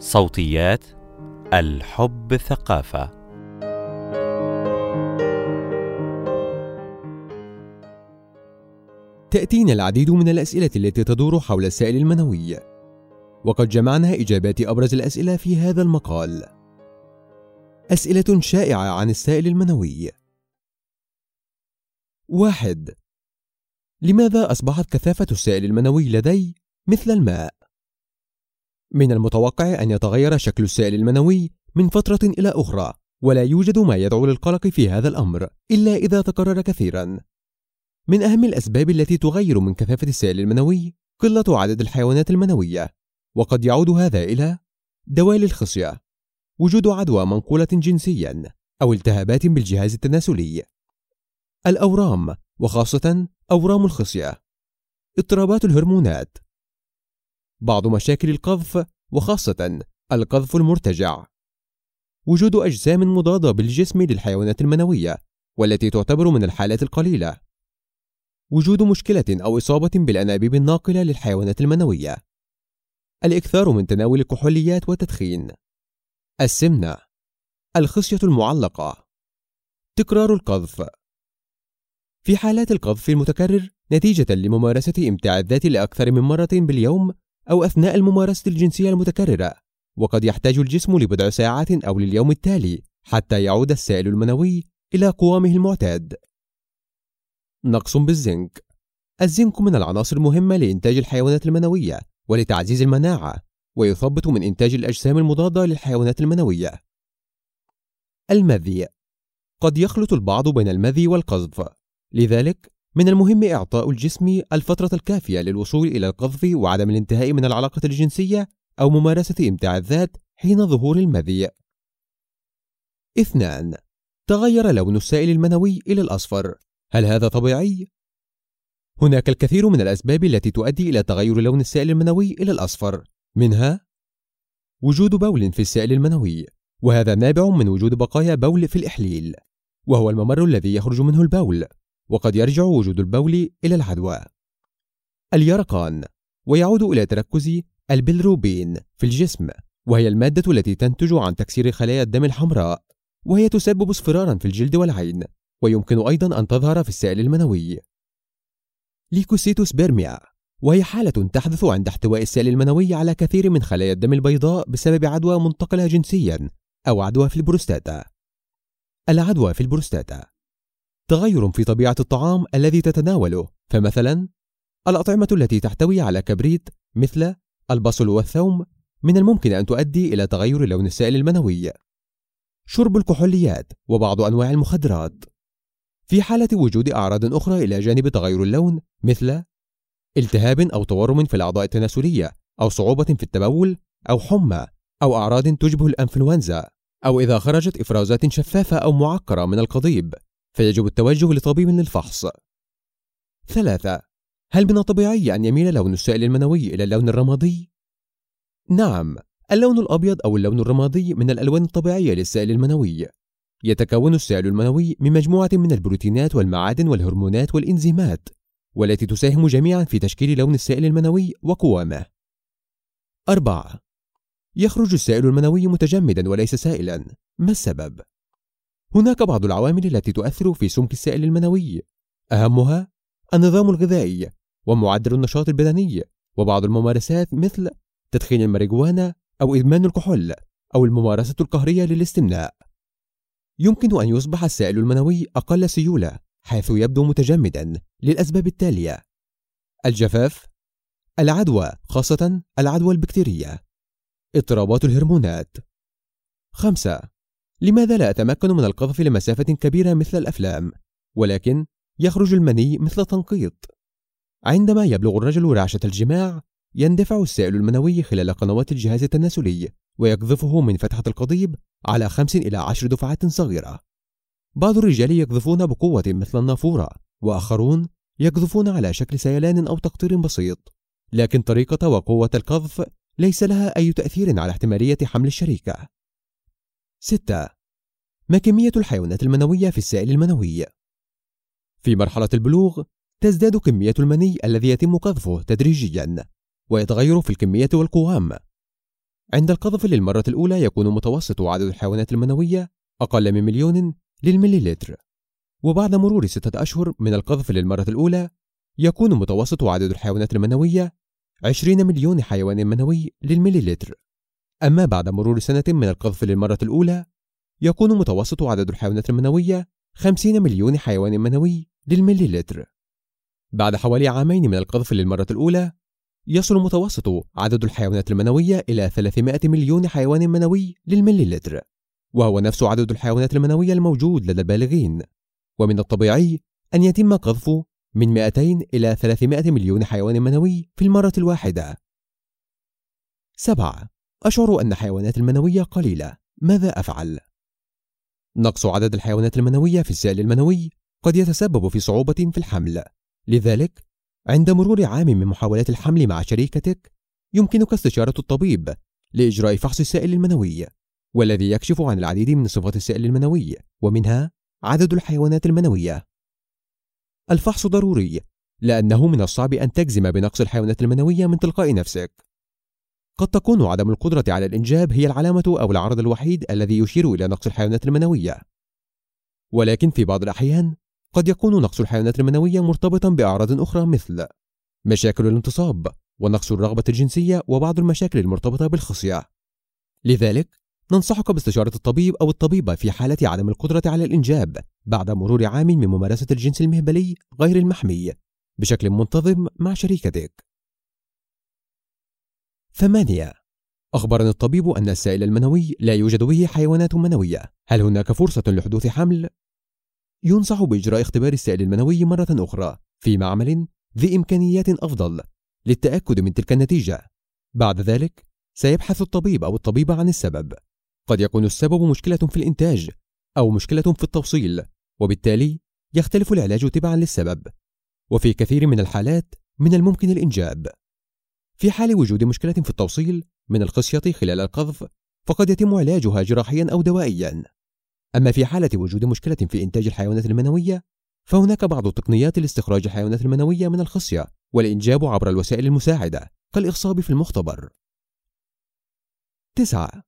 صوتيات الحب ثقافة. تأتينا العديد من الأسئلة التي تدور حول السائل المنوي. وقد جمعنا إجابات أبرز الأسئلة في هذا المقال. أسئلة شائعة عن السائل المنوي. واحد. لماذا أصبحت كثافة السائل المنوي لدي مثل الماء؟ من المتوقع أن يتغير شكل السائل المنوي من فترة إلى أخرى ولا يوجد ما يدعو للقلق في هذا الأمر إلا إذا تكرر كثيرا. من أهم الأسباب التي تغير من كثافة السائل المنوي قلة عدد الحيوانات المنوية وقد يعود هذا إلى دوالي الخصية. وجود عدوى منقولة جنسيا أو التهابات بالجهاز التناسلي. الأورام وخاصة أورام الخصية. اضطرابات الهرمونات بعض مشاكل القذف وخاصة القذف المرتجع. وجود أجسام مضادة بالجسم للحيوانات المنوية والتي تعتبر من الحالات القليلة. وجود مشكلة أو إصابة بالأنابيب الناقلة للحيوانات المنوية. الإكثار من تناول الكحوليات والتدخين. السمنة. الخصية المعلقة. تكرار القذف. في حالات القذف المتكرر نتيجة لممارسة إمتاع الذات لأكثر من مرة باليوم أو أثناء الممارسة الجنسية المتكررة وقد يحتاج الجسم لبضع ساعات أو لليوم التالي حتى يعود السائل المنوي إلى قوامه المعتاد. نقص بالزنك. الزنك من العناصر المهمة لإنتاج الحيوانات المنوية ولتعزيز المناعة ويثبط من إنتاج الأجسام المضادة للحيوانات المنوية. المذي قد يخلط البعض بين المذي والقذف لذلك من المهم إعطاء الجسم الفترة الكافية للوصول إلى القذف وعدم الانتهاء من العلاقة الجنسية أو ممارسة إمتاع الذات حين ظهور المذي. اثنان تغير لون السائل المنوي إلى الأصفر، هل هذا طبيعي؟ هناك الكثير من الأسباب التي تؤدي إلى تغير لون السائل المنوي إلى الأصفر، منها وجود بول في السائل المنوي، وهذا نابع من وجود بقايا بول في الإحليل، وهو الممر الذي يخرج منه البول، وقد يرجع وجود البول إلى العدوى. اليرقان ويعود إلى تركز البلروبين في الجسم وهي المادة التي تنتج عن تكسير خلايا الدم الحمراء وهي تسبب اصفرارا في الجلد والعين ويمكن أيضا أن تظهر في السائل المنوي. leukocytospermia وهي حالة تحدث عند احتواء السائل المنوي على كثير من خلايا الدم البيضاء بسبب عدوى منتقلة جنسيا أو عدوى في البروستاتا. العدوى في البروستاتا تغير في طبيعة الطعام الذي تتناوله. فمثلا الأطعمة التي تحتوي على كبريت مثل البصل والثوم من الممكن أن تؤدي إلى تغير لون السائل المنوي. شرب الكحوليات وبعض أنواع المخدرات. في حالة وجود أعراض أخرى إلى جانب تغير اللون مثل التهاب أو تورم في الأعضاء التناسلية أو صعوبة في التبول أو حمى أو أعراض تشبه الأنفلونزا أو إذا خرجت إفرازات شفافة أو معقرة من القضيب. فيجب التوجه لطبيب للفحص. ثلاثة هل من الطبيعي أن يميل لون السائل المنوي إلى اللون الرمادي؟ نعم، اللون الأبيض أو اللون الرمادي من الألوان الطبيعية للسائل المنوي. يتكون السائل المنوي من مجموعة من البروتينات والمعادن والهرمونات والإنزيمات، والتي تساهم جميعا في تشكيل لون السائل المنوي وقوامه. أربعة يخرج السائل المنوي متجمدا وليس سائلا، ما السبب؟ هناك بعض العوامل التي تؤثر في سمك السائل المنوي، أهمها النظام الغذائي ومعدل النشاط البدني وبعض الممارسات مثل تدخين الماريجوانا أو إدمان الكحول أو الممارسة القهرية للاستمناء. يمكن أن يصبح السائل المنوي أقل سيولة حيث يبدو متجمدا للأسباب التالية: الجفاف، العدوى خاصة العدوى البكتيرية، اضطرابات الهرمونات. خمسة لماذا لا أتمكن من القذف لمسافة كبيرة مثل الأفلام؟ ولكن يخرج المني مثل تنقيط. عندما يبلغ الرجل رعشة الجماع يندفع السائل المنوي خلال قنوات الجهاز التناسلي ويقذفه من فتحة القضيب على خمس إلى عشر دفعات صغيرة. بعض الرجال يقذفون بقوة مثل النافورة وآخرون يقذفون على شكل سيلان أو تقطير بسيط. لكن طريقة وقوة القذف ليس لها أي تأثير على احتمالية حمل الشريكة. 6. ما كمية الحيوانات المنوية في السائل المنوي؟ في مرحلة البلوغ تزداد كمية المني الذي يتم قذفه تدريجيا ويتغير في الكمية والقوام عند القذف للمرة الأولى يكون متوسط عدد الحيوانات المنوية أقل من مليون للمليلتر وبعد مرور ستة أشهر من القذف للمرة الأولى يكون متوسط عدد الحيوانات المنوية 20 مليون حيوان منوي للمليلتر أما بعد مرور سنة من القذف للمرة الأولى يكون متوسط عدد الحيوانات المنوية 50 مليون حيوان منوي للمليلتر بعد حوالي عامين من القذف للمرة الأولى يصل متوسط عدد الحيوانات المنوية إلى 300 مليون حيوان منوي للمليلتر وهو نفس عدد الحيوانات المنوية الموجود لدى البالغين ومن الطبيعي أن يتم قذف من 200 إلى 300 مليون حيوان منوي في المرة الواحدة 7. أشعر أن حيوانات المنوية قليلة. ماذا أفعل؟ نقص عدد الحيوانات المنوية في السائل المنوي. قد يتسبب في صعوبة في الحمل. لذلك عند مرور عام من محاولات الحمل مع شريكتك يمكنك استشارة الطبيب لإجراء فحص السائل المنوي والذي يكشف عن العديد من صفات السائل المنوي ومنها عدد الحيوانات المنوية. الفحص ضروري لأنه من الصعب أن تجزم بنقص الحيوانات المنوية من تلقاء نفسك. قد تكون عدم القدرة على الإنجاب هي العلامة أو العرض الوحيد الذي يشير إلى نقص الحيوانات المنوية ولكن في بعض الأحيان قد يكون نقص الحيوانات المنوية مرتبطا بأعراض أخرى مثل مشاكل الانتصاب ونقص الرغبة الجنسية وبعض المشاكل المرتبطة بالخصية لذلك ننصحك باستشارة الطبيب أو الطبيبة في حالة عدم القدرة على الإنجاب بعد مرور عام من ممارسة الجنس المهبلي غير المحمي بشكل منتظم مع شريكتك. ثمانية. أخبرني الطبيب أن السائل المنوي لا يوجد به حيوانات منوية. هل هناك فرصة لحدوث حمل؟ ينصح بإجراء اختبار السائل المنوي مرة أخرى في معمل ذي إمكانيات أفضل للتأكد من تلك النتيجة. بعد ذلك سيبحث الطبيب أو الطبيبة عن السبب. قد يكون السبب مشكلة في الإنتاج أو مشكلة في التوصيل وبالتالي يختلف العلاج تبعا للسبب. وفي كثير من الحالات من الممكن الإنجاب. في حال وجود مشكلة في التوصيل من الخصية خلال القذف فقد يتم علاجها جراحيا أو دوائيا أما في حالة وجود مشكلة في إنتاج الحيوانات المنوية فهناك بعض تقنيات لاستخراج الحيوانات المنوية من الخصية والإنجاب عبر الوسائل المساعدة كالإخصاب في المختبر. 9.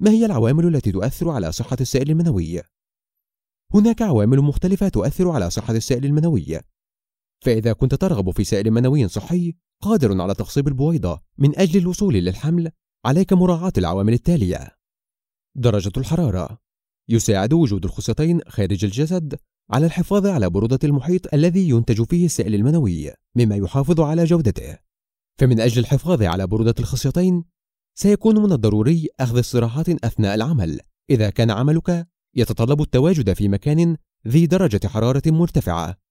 ما هي العوامل التي تؤثر على صحة السائل المنوي؟ هناك عوامل مختلفة تؤثر على صحة السائل المنوي فإذا كنت ترغب في سائل منوي صحي قادر على تخصيب البويضة من أجل الوصول للحمل عليك مراعاة العوامل التالية. درجة الحرارة يساعد وجود الخصيتين خارج الجسد على الحفاظ على برودة المحيط الذي ينتج فيه السائل المنوي مما يحافظ على جودته. فمن أجل الحفاظ على برودة الخصيتين سيكون من الضروري أخذ استراحات أثناء العمل. إذا كان عملك يتطلب التواجد في مكان ذي درجة حرارة مرتفعة.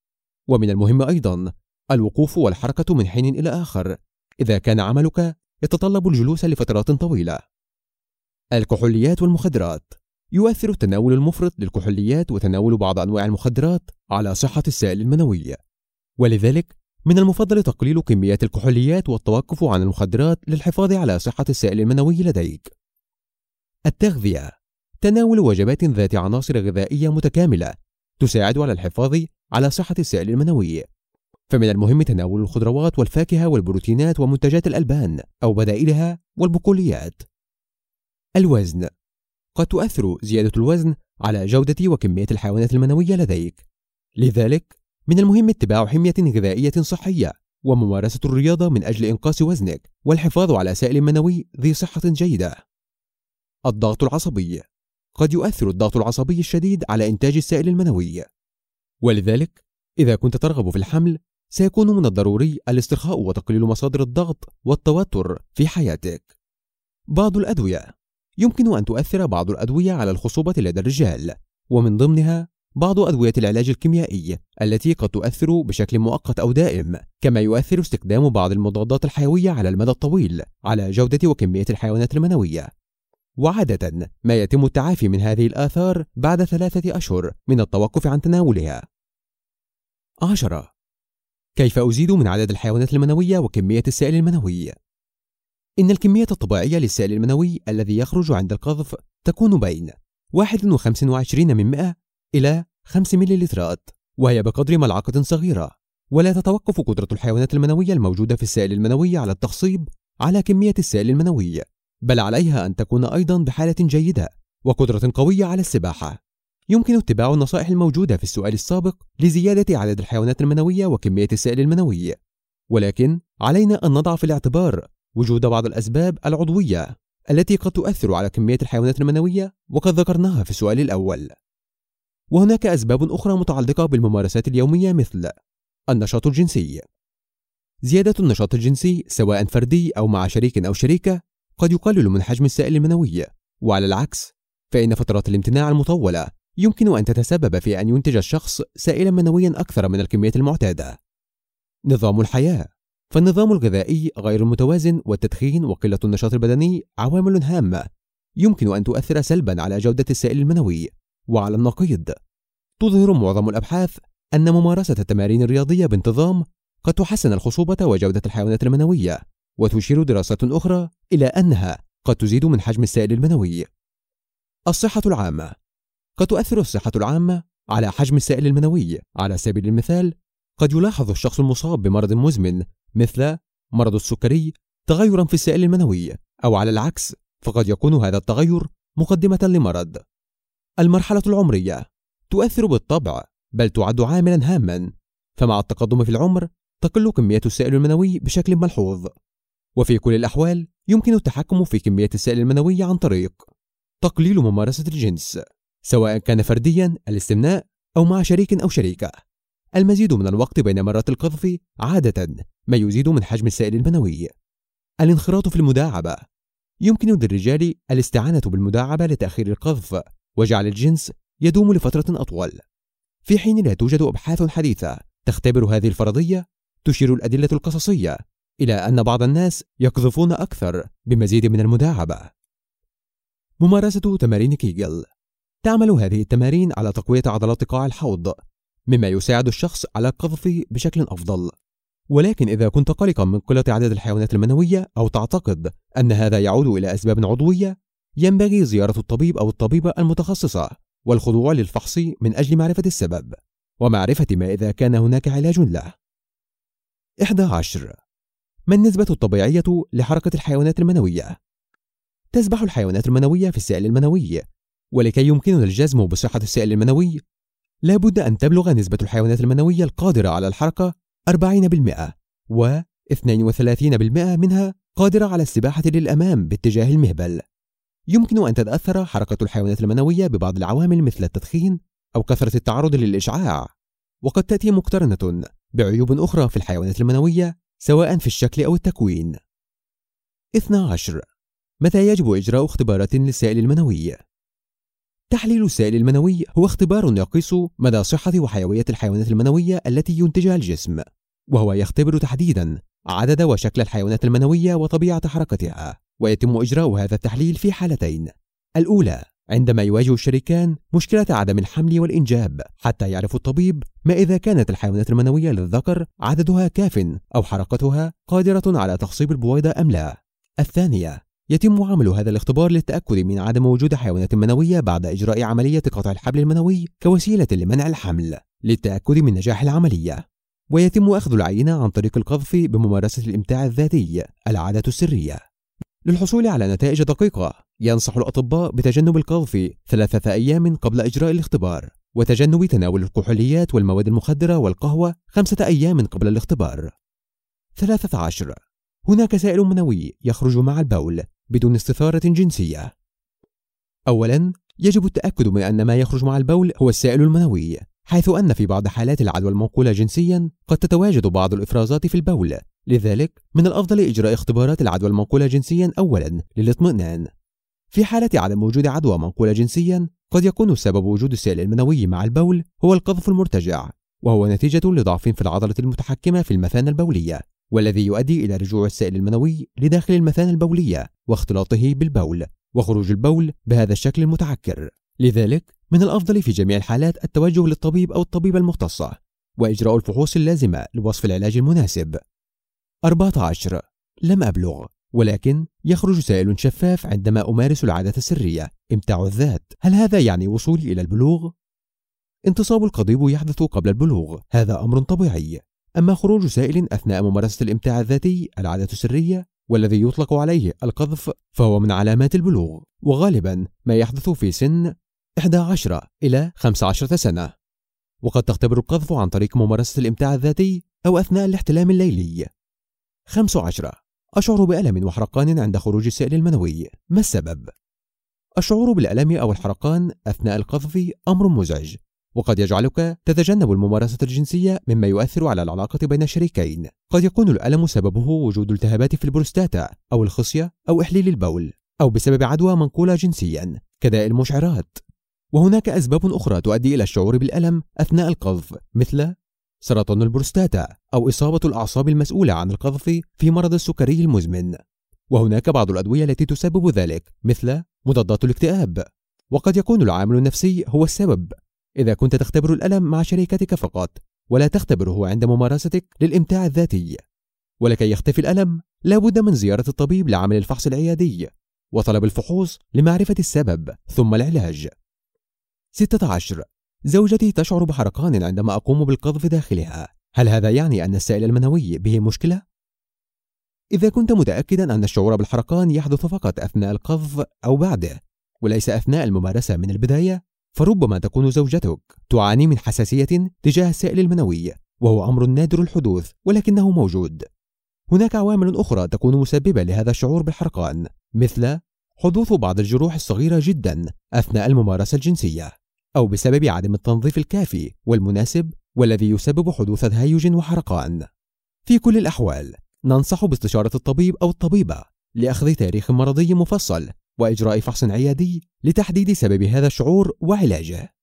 ومن المهم أيضا الوقوف والحركة من حين إلى آخر. إذا كان عملك يتطلب الجلوس لفترات طويلة. الكحوليات والمخدرات. يؤثر التناول المفرط للكحوليات وتناول بعض أنواع المخدرات على صحة السائل المنوي. ولذلك من المفضل تقليل كميات الكحوليات والتوقف عن المخدرات للحفاظ على صحة السائل المنوي لديك. التغذية. تناول وجبات ذات عناصر غذائية متكاملة تساعد على الحفاظ على صحة السائل المنوي. فمن المهم تناول الخضروات والفاكهة والبروتينات ومنتجات الألبان أو بدائلها والبقوليات. الوزن. قد تؤثر زيادة الوزن على جودة وكمية الحيوانات المنوية لديك. لذلك من المهم اتباع حمية غذائية صحية وممارسة الرياضة من أجل إنقاص وزنك والحفاظ على سائل منوي ذي صحة جيدة. الضغط العصبي. قد يؤثر الضغط العصبي الشديد على إنتاج السائل المنوي. ولذلك إذا كنت ترغب في الحمل سيكون من الضروري الاسترخاء وتقليل مصادر الضغط والتوتر في حياتك. بعض الأدوية. يمكن أن تؤثر بعض الأدوية على الخصوبة لدى الرجال ومن ضمنها بعض أدوية العلاج الكيميائي التي قد تؤثر بشكل مؤقت أو دائم كما يؤثر استخدام بعض المضادات الحيوية على المدى الطويل على جودة وكمية الحيوانات المنوية. وعادة ما يتم التعافي من هذه الآثار بعد ثلاثة أشهر من التوقف عن تناولها. عشرة. كيف أزيد من عدد الحيوانات المنوية وكمية السائل المنوي؟ إن الكمية الطبيعية للسائل المنوي الذي يخرج عند القذف تكون بين 1.25 من 100 إلى 5 مليلترات وهي بقدر ملعقة صغيرة. ولا تتوقف قدرة الحيوانات المنوية الموجودة في السائل المنوي على التخصيب على كمية السائل المنوي. بل عليها أن تكون أيضا بحالة جيدة وقدرة قوية على السباحة. يمكن اتباع النصائح الموجودة في السؤال السابق لزيادة عدد الحيوانات المنوية وكمية السائل المنوي. ولكن علينا أن نضع في الاعتبار وجود بعض الأسباب العضوية التي قد تؤثر على كمية الحيوانات المنوية وقد ذكرناها في السؤال الأول. وهناك أسباب أخرى متعلقة بالممارسات اليومية مثل النشاط الجنسي. زيادة النشاط الجنسي سواء فردي أو مع شريك أو شريكة قد يقلل من حجم السائل المنوي وعلى العكس فإن فترات الامتناع المطولة يمكن أن تتسبب في أن ينتج الشخص سائلا منويا أكثر من الكمية المعتادة. نظام الحياة فالنظام الغذائي غير المتوازن والتدخين وقلة النشاط البدني عوامل هامة يمكن أن تؤثر سلبا على جودة السائل المنوي وعلى النقيض. تظهر معظم الأبحاث أن ممارسة التمارين الرياضية بانتظام قد تحسن الخصوبة وجودة الحيوانات المنوية. وتشير دراسة أخرى إلى أنها قد تزيد من حجم السائل المنوي. الصحة العامة. قد تؤثر الصحة العامة على حجم السائل المنوي. على سبيل المثال قد يلاحظ الشخص المصاب بمرض مزمن مثل مرض السكري تغيرا في السائل المنوي أو على العكس فقد يكون هذا التغير مقدمة لمرض. المرحلة العمرية. تؤثر بالطبع بل تعد عاملا هاما فمع التقدم في العمر تقل كمية السائل المنوي بشكل ملحوظ. وفي كل الأحوال يمكن التحكم في كمية السائل المنوي عن طريق تقليل ممارسة الجنس سواء كان فرديا الاستمناء أو مع شريك أو شريكة. المزيد من الوقت بين مرات القذف عادة ما يزيد من حجم السائل المنوي. الانخراط في المداعبة. يمكن للرجال الاستعانة بالمداعبة لتأخير القذف وجعل الجنس يدوم لفترة أطول. في حين لا توجد أبحاث حديثة تختبر هذه الفرضية تشير الأدلة القصصية إلى أن بعض الناس يقذفون أكثر بمزيد من المداعبة. ممارسة تمارين كيجل. تعمل هذه التمارين على تقوية عضلات قاع الحوض مما يساعد الشخص على القذف بشكل أفضل. ولكن إذا كنت قلقا من قلة عدد الحيوانات المنوية أو تعتقد أن هذا يعود إلى أسباب عضوية ينبغي زيارة الطبيب أو الطبيبة المتخصصة والخضوع للفحص من أجل معرفة السبب ومعرفة ما إذا كان هناك علاج له. 11 ما النسبة الطبيعية لحركة الحيوانات المنوية؟ تسبح الحيوانات المنوية في السائل المنوي ولكي يمكننا الجزم بصحة السائل المنوي لا بد أن تبلغ نسبة الحيوانات المنوية القادرة على الحركة 40% و 32% منها قادرة على السباحة للأمام باتجاه المهبل يمكن أن تتأثر حركة الحيوانات المنوية ببعض العوامل مثل التدخين أو كثرة التعرض للإشعاع وقد تأتي مقترنة بعيوب أخرى في الحيوانات المنوية سواء في الشكل أو التكوين. 12 متى يجب إجراء اختبارات للسائل المنوي؟ تحليل السائل المنوي هو اختبار يقيس مدى صحة وحيوية الحيوانات المنوية التي ينتجها الجسم وهو يختبر تحديدا عدد وشكل الحيوانات المنوية وطبيعة حركتها ويتم إجراء هذا التحليل في حالتين. الأولى عندما يواجه الشريكان مشكلة عدم الحمل والإنجاب حتى يعرف الطبيب ما إذا كانت الحيوانات المنوية للذكر عددها كاف أو حركتها قادرة على تخصيب البويضة أم لا. الثانية يتم عمل هذا الاختبار للتأكد من عدم وجود حيوانات منوية بعد إجراء عملية قطع الحبل المنوي كوسيلة لمنع الحمل للتأكد من نجاح العملية. ويتم أخذ العينة عن طريق القذف بممارسة الإمتاع الذاتي العادة السرية. للحصول على نتائج دقيقة. ينصح الأطباء بتجنب القذف ثلاثة أيام قبل إجراء الاختبار وتجنب تناول الكحوليات والمواد المخدرة والقهوة خمسة أيام قبل الاختبار. 13 هناك سائل منوي يخرج مع البول بدون استثارة جنسية. أولا يجب التأكد من أن ما يخرج مع البول هو السائل المنوي حيث أن في بعض حالات العدوى المنقولة جنسيا قد تتواجد بعض الإفرازات في البول. لذلك من الأفضل إجراء اختبارات العدوى المنقولة جنسيا أولا للاطمئنان. في حالة عدم وجود عدوى منقولة جنسيا قد يكون سبب وجود السائل المنوي مع البول هو القذف المرتجع وهو نتيجة لضعف في العضلة المتحكمة في المثانة البولية والذي يؤدي إلى رجوع السائل المنوي لداخل المثانة البولية واختلاطه بالبول وخروج البول بهذا الشكل المتعكر. لذلك من الأفضل في جميع الحالات التوجه للطبيب أو الطبيبة المختصة وإجراء الفحوص اللازمة لوصف العلاج المناسب. 14 لم أبلغ. ولكن يخرج سائل شفاف عندما أمارس العادة السرية إمتاع الذات. هل هذا يعني وصولي إلى البلوغ؟ انتصاب القضيب يحدث قبل البلوغ. هذا أمر طبيعي. أما خروج سائل أثناء ممارسة الإمتاع الذاتي العادة السرية والذي يطلق عليه القذف فهو من علامات البلوغ. وغالبا ما يحدث في سن 11 إلى 15 سنة. وقد تختبر القذف عن طريق ممارسة الإمتاع الذاتي أو أثناء الاحتلام الليلي. 15 أشعر بألم وحرقان عند خروج السائل المنوي. ما السبب؟ الشعور بالألم أو الحرقان أثناء القذف أمر مزعج وقد يجعلك تتجنب الممارسة الجنسية مما يؤثر على العلاقة بين الشريكين. قد يكون الألم سببه وجود التهابات في البروستاتا أو الخصية أو إحليل البول أو بسبب عدوى منقولة جنسيا. كداء المشعرات. وهناك أسباب أخرى تؤدي إلى الشعور بالألم أثناء القذف مثل سرطان البروستاتا أو إصابة الأعصاب المسؤولة عن القذف في مرض السكري المزمن. وهناك بعض الأدوية التي تسبب ذلك مثل مضادات الاكتئاب. وقد يكون العامل النفسي هو السبب. إذا كنت تختبر الألم مع شريكتك فقط ولا تختبره عند ممارستك للإمتاع الذاتي. ولكي يختفي الألم لا بد من زيارة الطبيب لعمل الفحص العيادي وطلب الفحوص لمعرفة السبب ثم العلاج. 16 زوجتي تشعر بحرقان عندما أقوم بالقذف داخلها. هل هذا يعني أن السائل المنوي به مشكلة؟ إذا كنت متأكدا أن الشعور بالحرقان يحدث فقط أثناء القذف أو بعده وليس أثناء الممارسة من البداية فربما تكون زوجتك تعاني من حساسية تجاه السائل المنوي وهو أمر نادر الحدوث ولكنه موجود. هناك عوامل أخرى تكون مسببة لهذا الشعور بالحرقان مثل حدوث بعض الجروح الصغيرة جدا أثناء الممارسة الجنسية. أو بسبب عدم التنظيف الكافي والمناسب والذي يسبب حدوث تهيج وحرقان. في كل الأحوال ننصح باستشارة الطبيب أو الطبيبة لأخذ تاريخ مرضي مفصل وإجراء فحص عيادي لتحديد سبب هذا الشعور وعلاجه.